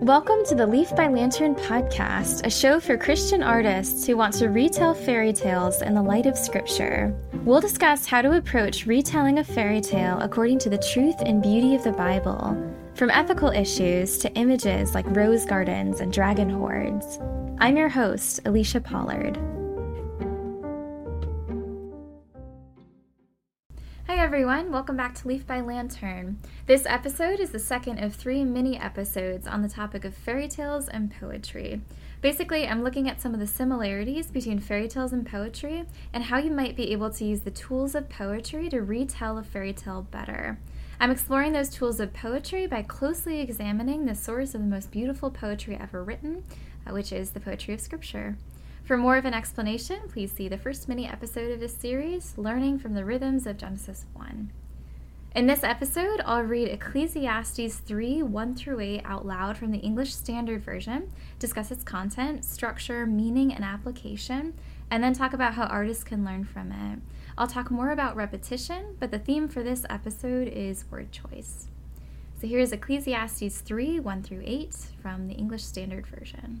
Welcome to the Leaf by Lantern podcast, a show for Christian artists who want to retell fairy tales in the light of Scripture. We'll discuss how to approach retelling a fairy tale according to the truth and beauty of the Bible, from ethical issues to images like rose gardens and dragon hoards. I'm your host, Alicia Pollard. Everyone, welcome back to Leaf by Lantern. This episode is the second of three mini episodes on the topic of fairy tales and poetry. Basically, I'm looking at some of the similarities between fairy tales and poetry and how you might be able to use the tools of poetry to retell a fairy tale better. I'm exploring those tools of poetry by closely examining the source of the most beautiful poetry ever written, uh, which is the poetry of Scripture. For more of an explanation, please see the first mini episode of this series, Learning from the Rhythms of Genesis 1. In this episode, I'll read Ecclesiastes 3 1 through 8 out loud from the English Standard Version, discuss its content, structure, meaning, and application, and then talk about how artists can learn from it. I'll talk more about repetition, but the theme for this episode is word choice. So here's Ecclesiastes 3 1 through 8 from the English Standard Version.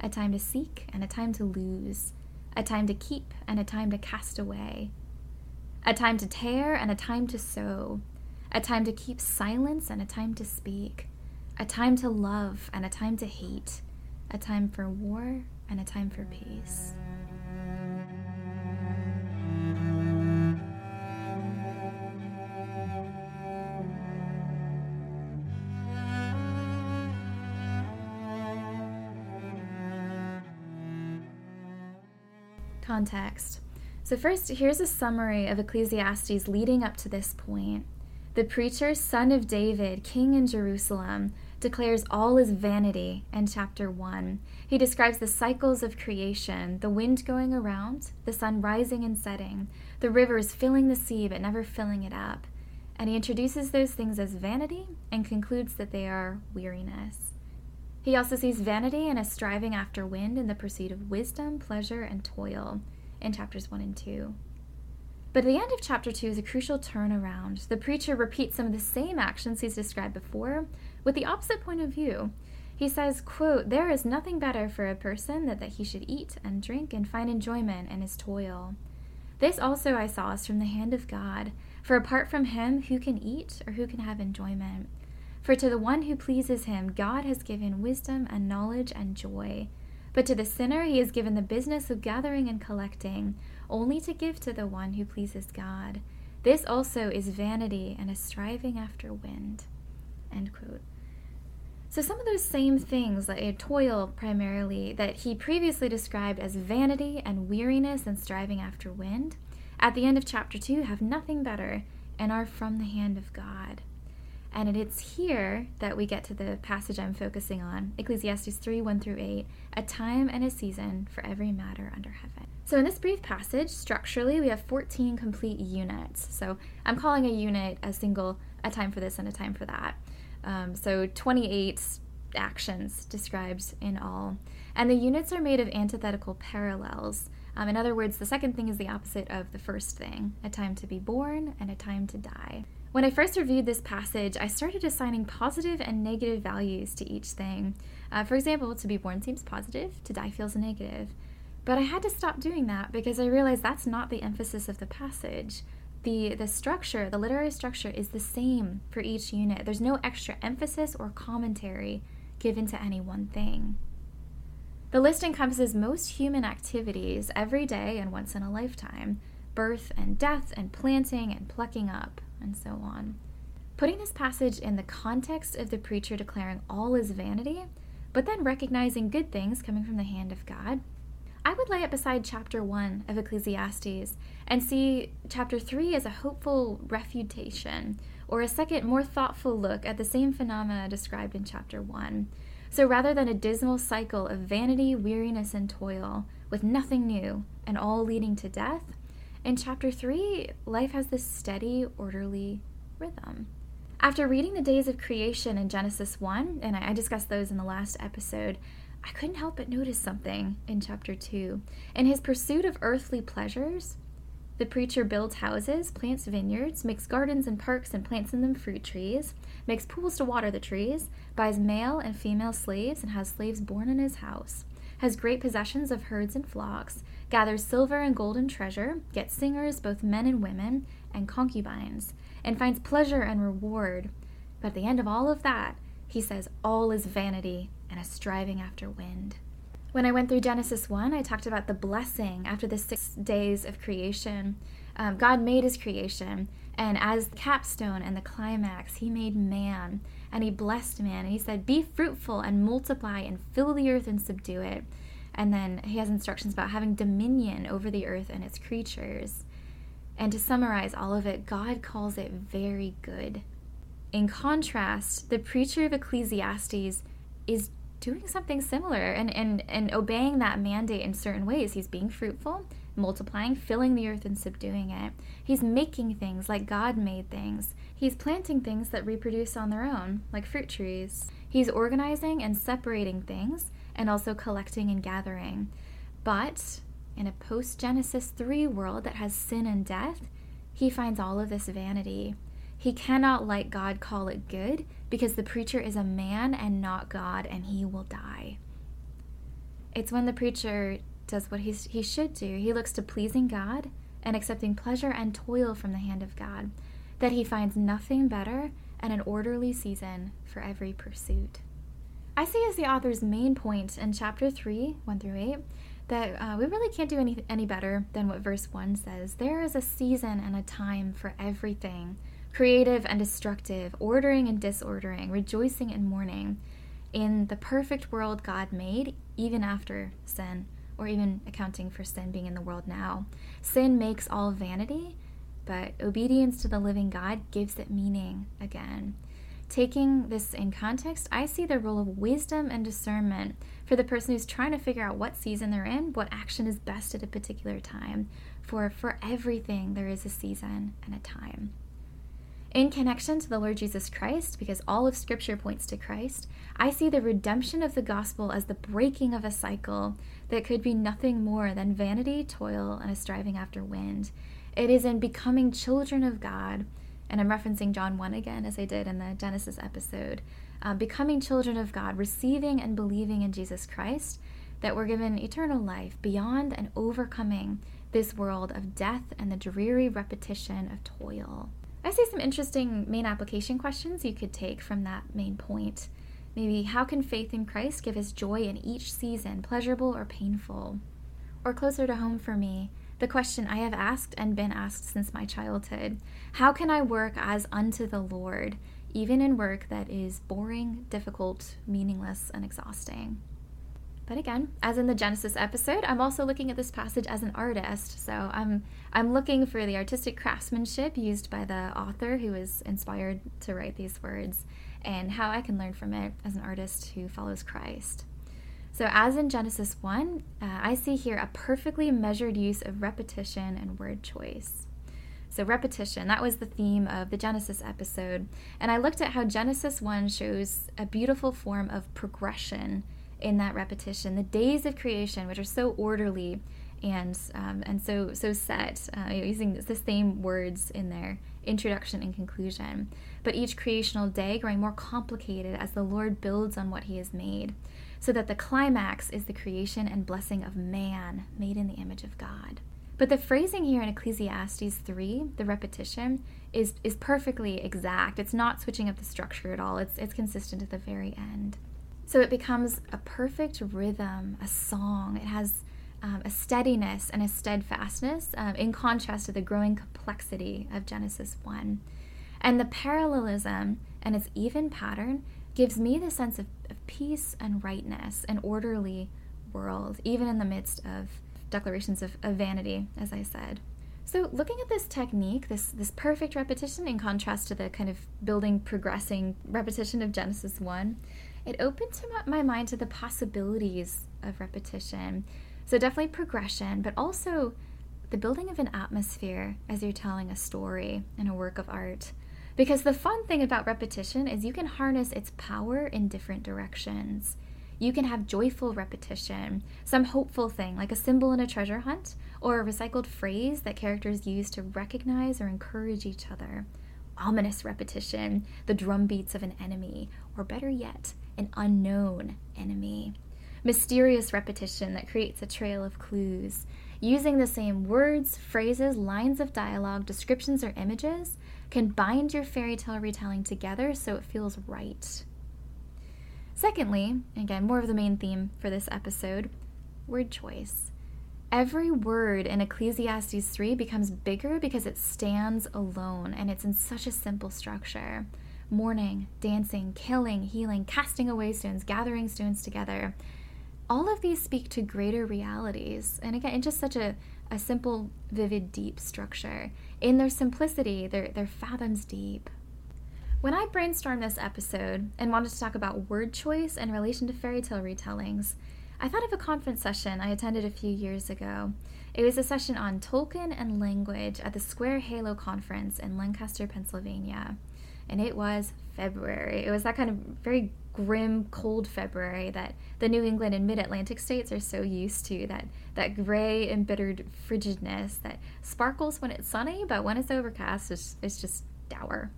a time to seek and a time to lose, a time to keep and a time to cast away, a time to tear and a time to sow, a time to keep silence and a time to speak, a time to love and a time to hate, a time for war and a time for peace. Context. So, first, here's a summary of Ecclesiastes leading up to this point. The preacher, son of David, king in Jerusalem, declares all is vanity in chapter 1. He describes the cycles of creation, the wind going around, the sun rising and setting, the rivers filling the sea but never filling it up. And he introduces those things as vanity and concludes that they are weariness. He also sees vanity and a striving after wind in the pursuit of wisdom, pleasure, and toil in chapters 1 and 2. But at the end of chapter 2 is a crucial turnaround. The preacher repeats some of the same actions he's described before with the opposite point of view. He says, quote, There is nothing better for a person than that he should eat and drink and find enjoyment in his toil. This also I saw is from the hand of God. For apart from him, who can eat or who can have enjoyment? For to the one who pleases him, God has given wisdom and knowledge and joy. But to the sinner, he has given the business of gathering and collecting, only to give to the one who pleases God. This also is vanity and a striving after wind. End quote. So, some of those same things, like toil primarily, that he previously described as vanity and weariness and striving after wind, at the end of chapter 2 have nothing better and are from the hand of God. And it's here that we get to the passage I'm focusing on Ecclesiastes 3 1 through 8, a time and a season for every matter under heaven. So, in this brief passage, structurally, we have 14 complete units. So, I'm calling a unit a single, a time for this and a time for that. Um, so, 28 actions described in all. And the units are made of antithetical parallels. Um, in other words, the second thing is the opposite of the first thing a time to be born and a time to die. When I first reviewed this passage, I started assigning positive and negative values to each thing. Uh, for example, to be born seems positive, to die feels negative. But I had to stop doing that because I realized that's not the emphasis of the passage. The, the structure, the literary structure, is the same for each unit. There's no extra emphasis or commentary given to any one thing. The list encompasses most human activities every day and once in a lifetime birth and death and planting and plucking up and so on. Putting this passage in the context of the preacher declaring all is vanity, but then recognizing good things coming from the hand of God, I would lay it beside chapter 1 of Ecclesiastes and see chapter 3 as a hopeful refutation or a second, more thoughtful look at the same phenomena described in chapter 1. So rather than a dismal cycle of vanity, weariness, and toil, with nothing new and all leading to death, in chapter 3, life has this steady, orderly rhythm. After reading the days of creation in Genesis 1, and I discussed those in the last episode, I couldn't help but notice something in chapter 2. In his pursuit of earthly pleasures, the preacher builds houses, plants vineyards, makes gardens and parks and plants in them fruit trees, makes pools to water the trees, buys male and female slaves and has slaves born in his house, has great possessions of herds and flocks, gathers silver and golden treasure, gets singers, both men and women, and concubines, and finds pleasure and reward. But at the end of all of that, he says, All is vanity and a striving after wind. When I went through Genesis 1, I talked about the blessing after the six days of creation. Um, God made his creation, and as the capstone and the climax, he made man, and he blessed man, and he said, Be fruitful and multiply and fill the earth and subdue it. And then he has instructions about having dominion over the earth and its creatures. And to summarize all of it, God calls it very good. In contrast, the preacher of Ecclesiastes is doing something similar and, and, and obeying that mandate in certain ways. He's being fruitful, multiplying, filling the earth and subduing it. He's making things like God made things. He's planting things that reproduce on their own, like fruit trees. He's organizing and separating things and also collecting and gathering. But in a post Genesis 3 world that has sin and death, he finds all of this vanity. He cannot like God call it good because the preacher is a man and not God and he will die. It's when the preacher does what he's, he should do. He looks to pleasing God and accepting pleasure and toil from the hand of God, that he finds nothing better and an orderly season for every pursuit. I see as the author's main point in chapter 3, 1 through 8, that uh, we really can't do any, any better than what verse 1 says. There is a season and a time for everything creative and destructive, ordering and disordering, rejoicing and mourning in the perfect world God made, even after sin, or even accounting for sin being in the world now. Sin makes all vanity, but obedience to the living God gives it meaning again. Taking this in context, I see the role of wisdom and discernment for the person who's trying to figure out what season they're in, what action is best at a particular time. For for everything there is a season and a time. In connection to the Lord Jesus Christ, because all of Scripture points to Christ, I see the redemption of the gospel as the breaking of a cycle that could be nothing more than vanity, toil, and a striving after wind. It is in becoming children of God, and I'm referencing John 1 again, as I did in the Genesis episode, uh, becoming children of God, receiving and believing in Jesus Christ, that we're given eternal life beyond and overcoming this world of death and the dreary repetition of toil. I see some interesting main application questions you could take from that main point. Maybe, how can faith in Christ give us joy in each season, pleasurable or painful? Or closer to home for me, the question I have asked and been asked since my childhood How can I work as unto the Lord, even in work that is boring, difficult, meaningless, and exhausting? But again, as in the Genesis episode, I'm also looking at this passage as an artist. So I'm I'm looking for the artistic craftsmanship used by the author who was inspired to write these words and how I can learn from it as an artist who follows Christ. So, as in Genesis 1, uh, I see here a perfectly measured use of repetition and word choice. So, repetition, that was the theme of the Genesis episode. And I looked at how Genesis 1 shows a beautiful form of progression in that repetition. The days of creation, which are so orderly and um, and so so set, uh, using the same words in their introduction and conclusion. But each creational day growing more complicated as the Lord builds on what He has made, so that the climax is the creation and blessing of man, made in the image of God. But the phrasing here in Ecclesiastes 3, the repetition, is, is perfectly exact. It's not switching up the structure at all. It's, it's consistent at the very end. So it becomes a perfect rhythm, a song. It has um, a steadiness and a steadfastness um, in contrast to the growing complexity of Genesis 1. And the parallelism and its even pattern gives me the sense of, of peace and rightness and orderly world, even in the midst of declarations of, of vanity, as I said. So, looking at this technique, this this perfect repetition, in contrast to the kind of building, progressing repetition of Genesis one, it opened my mind to the possibilities of repetition. So, definitely progression, but also the building of an atmosphere as you're telling a story in a work of art. Because the fun thing about repetition is you can harness its power in different directions. You can have joyful repetition, some hopeful thing like a symbol in a treasure hunt, or a recycled phrase that characters use to recognize or encourage each other. Ominous repetition, the drumbeats of an enemy, or better yet, an unknown enemy. Mysterious repetition that creates a trail of clues. Using the same words, phrases, lines of dialogue, descriptions, or images can bind your fairy tale retelling together so it feels right. Secondly, again, more of the main theme for this episode word choice. Every word in Ecclesiastes 3 becomes bigger because it stands alone and it's in such a simple structure mourning, dancing, killing, healing, casting away stones, gathering stones together. All of these speak to greater realities. And again, in just such a, a simple, vivid, deep structure. In their simplicity, they're, they're fathoms deep. When I brainstormed this episode and wanted to talk about word choice in relation to fairy tale retellings, I thought of a conference session I attended a few years ago. It was a session on Tolkien and language at the Square Halo Conference in Lancaster, Pennsylvania. And it was February. It was that kind of very grim, cold February that the New England and Mid Atlantic states are so used to. That that gray, embittered frigidness that sparkles when it's sunny, but when it's overcast, it's, it's just dour.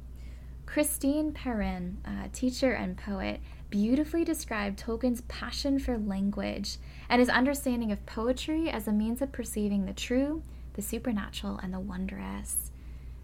Christine Perrin, teacher and poet, beautifully described Tolkien's passion for language and his understanding of poetry as a means of perceiving the true, the supernatural, and the wondrous.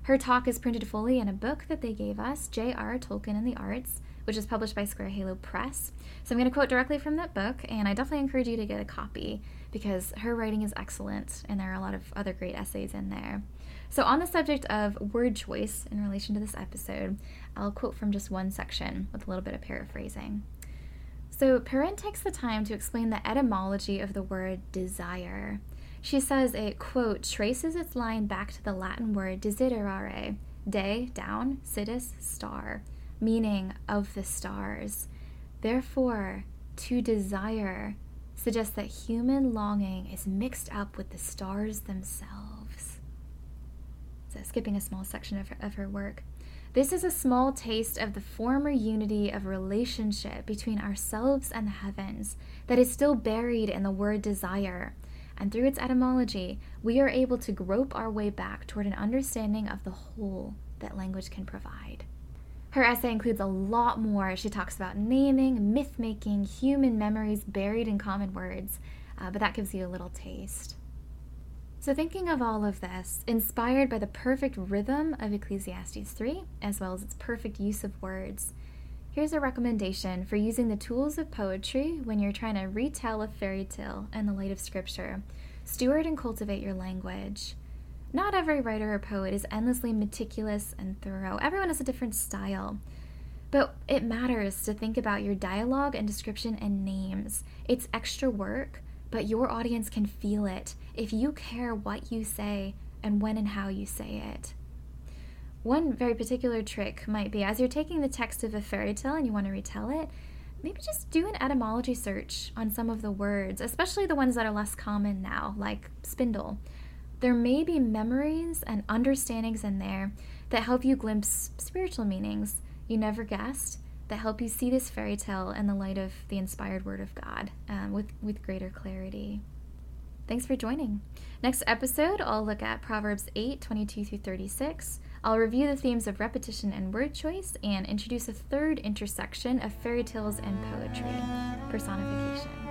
Her talk is printed fully in a book that they gave us, J.R. Tolkien and the Arts, which is published by Square Halo Press. So I'm going to quote directly from that book, and I definitely encourage you to get a copy because her writing is excellent, and there are a lot of other great essays in there. So, on the subject of word choice in relation to this episode, I'll quote from just one section with a little bit of paraphrasing. So, Perrin takes the time to explain the etymology of the word desire. She says it, quote, traces its line back to the Latin word desiderare, de, down, sidus, star, meaning of the stars. Therefore, to desire suggests that human longing is mixed up with the stars themselves So, skipping a small section of her, of her work. This is a small taste of the former unity of relationship between ourselves and the heavens that is still buried in the word desire. And through its etymology, we are able to grope our way back toward an understanding of the whole that language can provide. Her essay includes a lot more. She talks about naming, myth making, human memories buried in common words, uh, but that gives you a little taste. So, thinking of all of this, inspired by the perfect rhythm of Ecclesiastes 3, as well as its perfect use of words, here's a recommendation for using the tools of poetry when you're trying to retell a fairy tale in the light of Scripture. Steward and cultivate your language. Not every writer or poet is endlessly meticulous and thorough, everyone has a different style. But it matters to think about your dialogue and description and names. It's extra work, but your audience can feel it if you care what you say and when and how you say it. One very particular trick might be as you're taking the text of a fairy tale and you want to retell it, maybe just do an etymology search on some of the words, especially the ones that are less common now, like spindle. There may be memories and understandings in there that help you glimpse spiritual meanings you never guessed that help you see this fairy tale in the light of the inspired word of God um, with, with greater clarity. Thanks for joining. Next episode, I'll look at Proverbs 8 22 through 36. I'll review the themes of repetition and word choice and introduce a third intersection of fairy tales and poetry personification.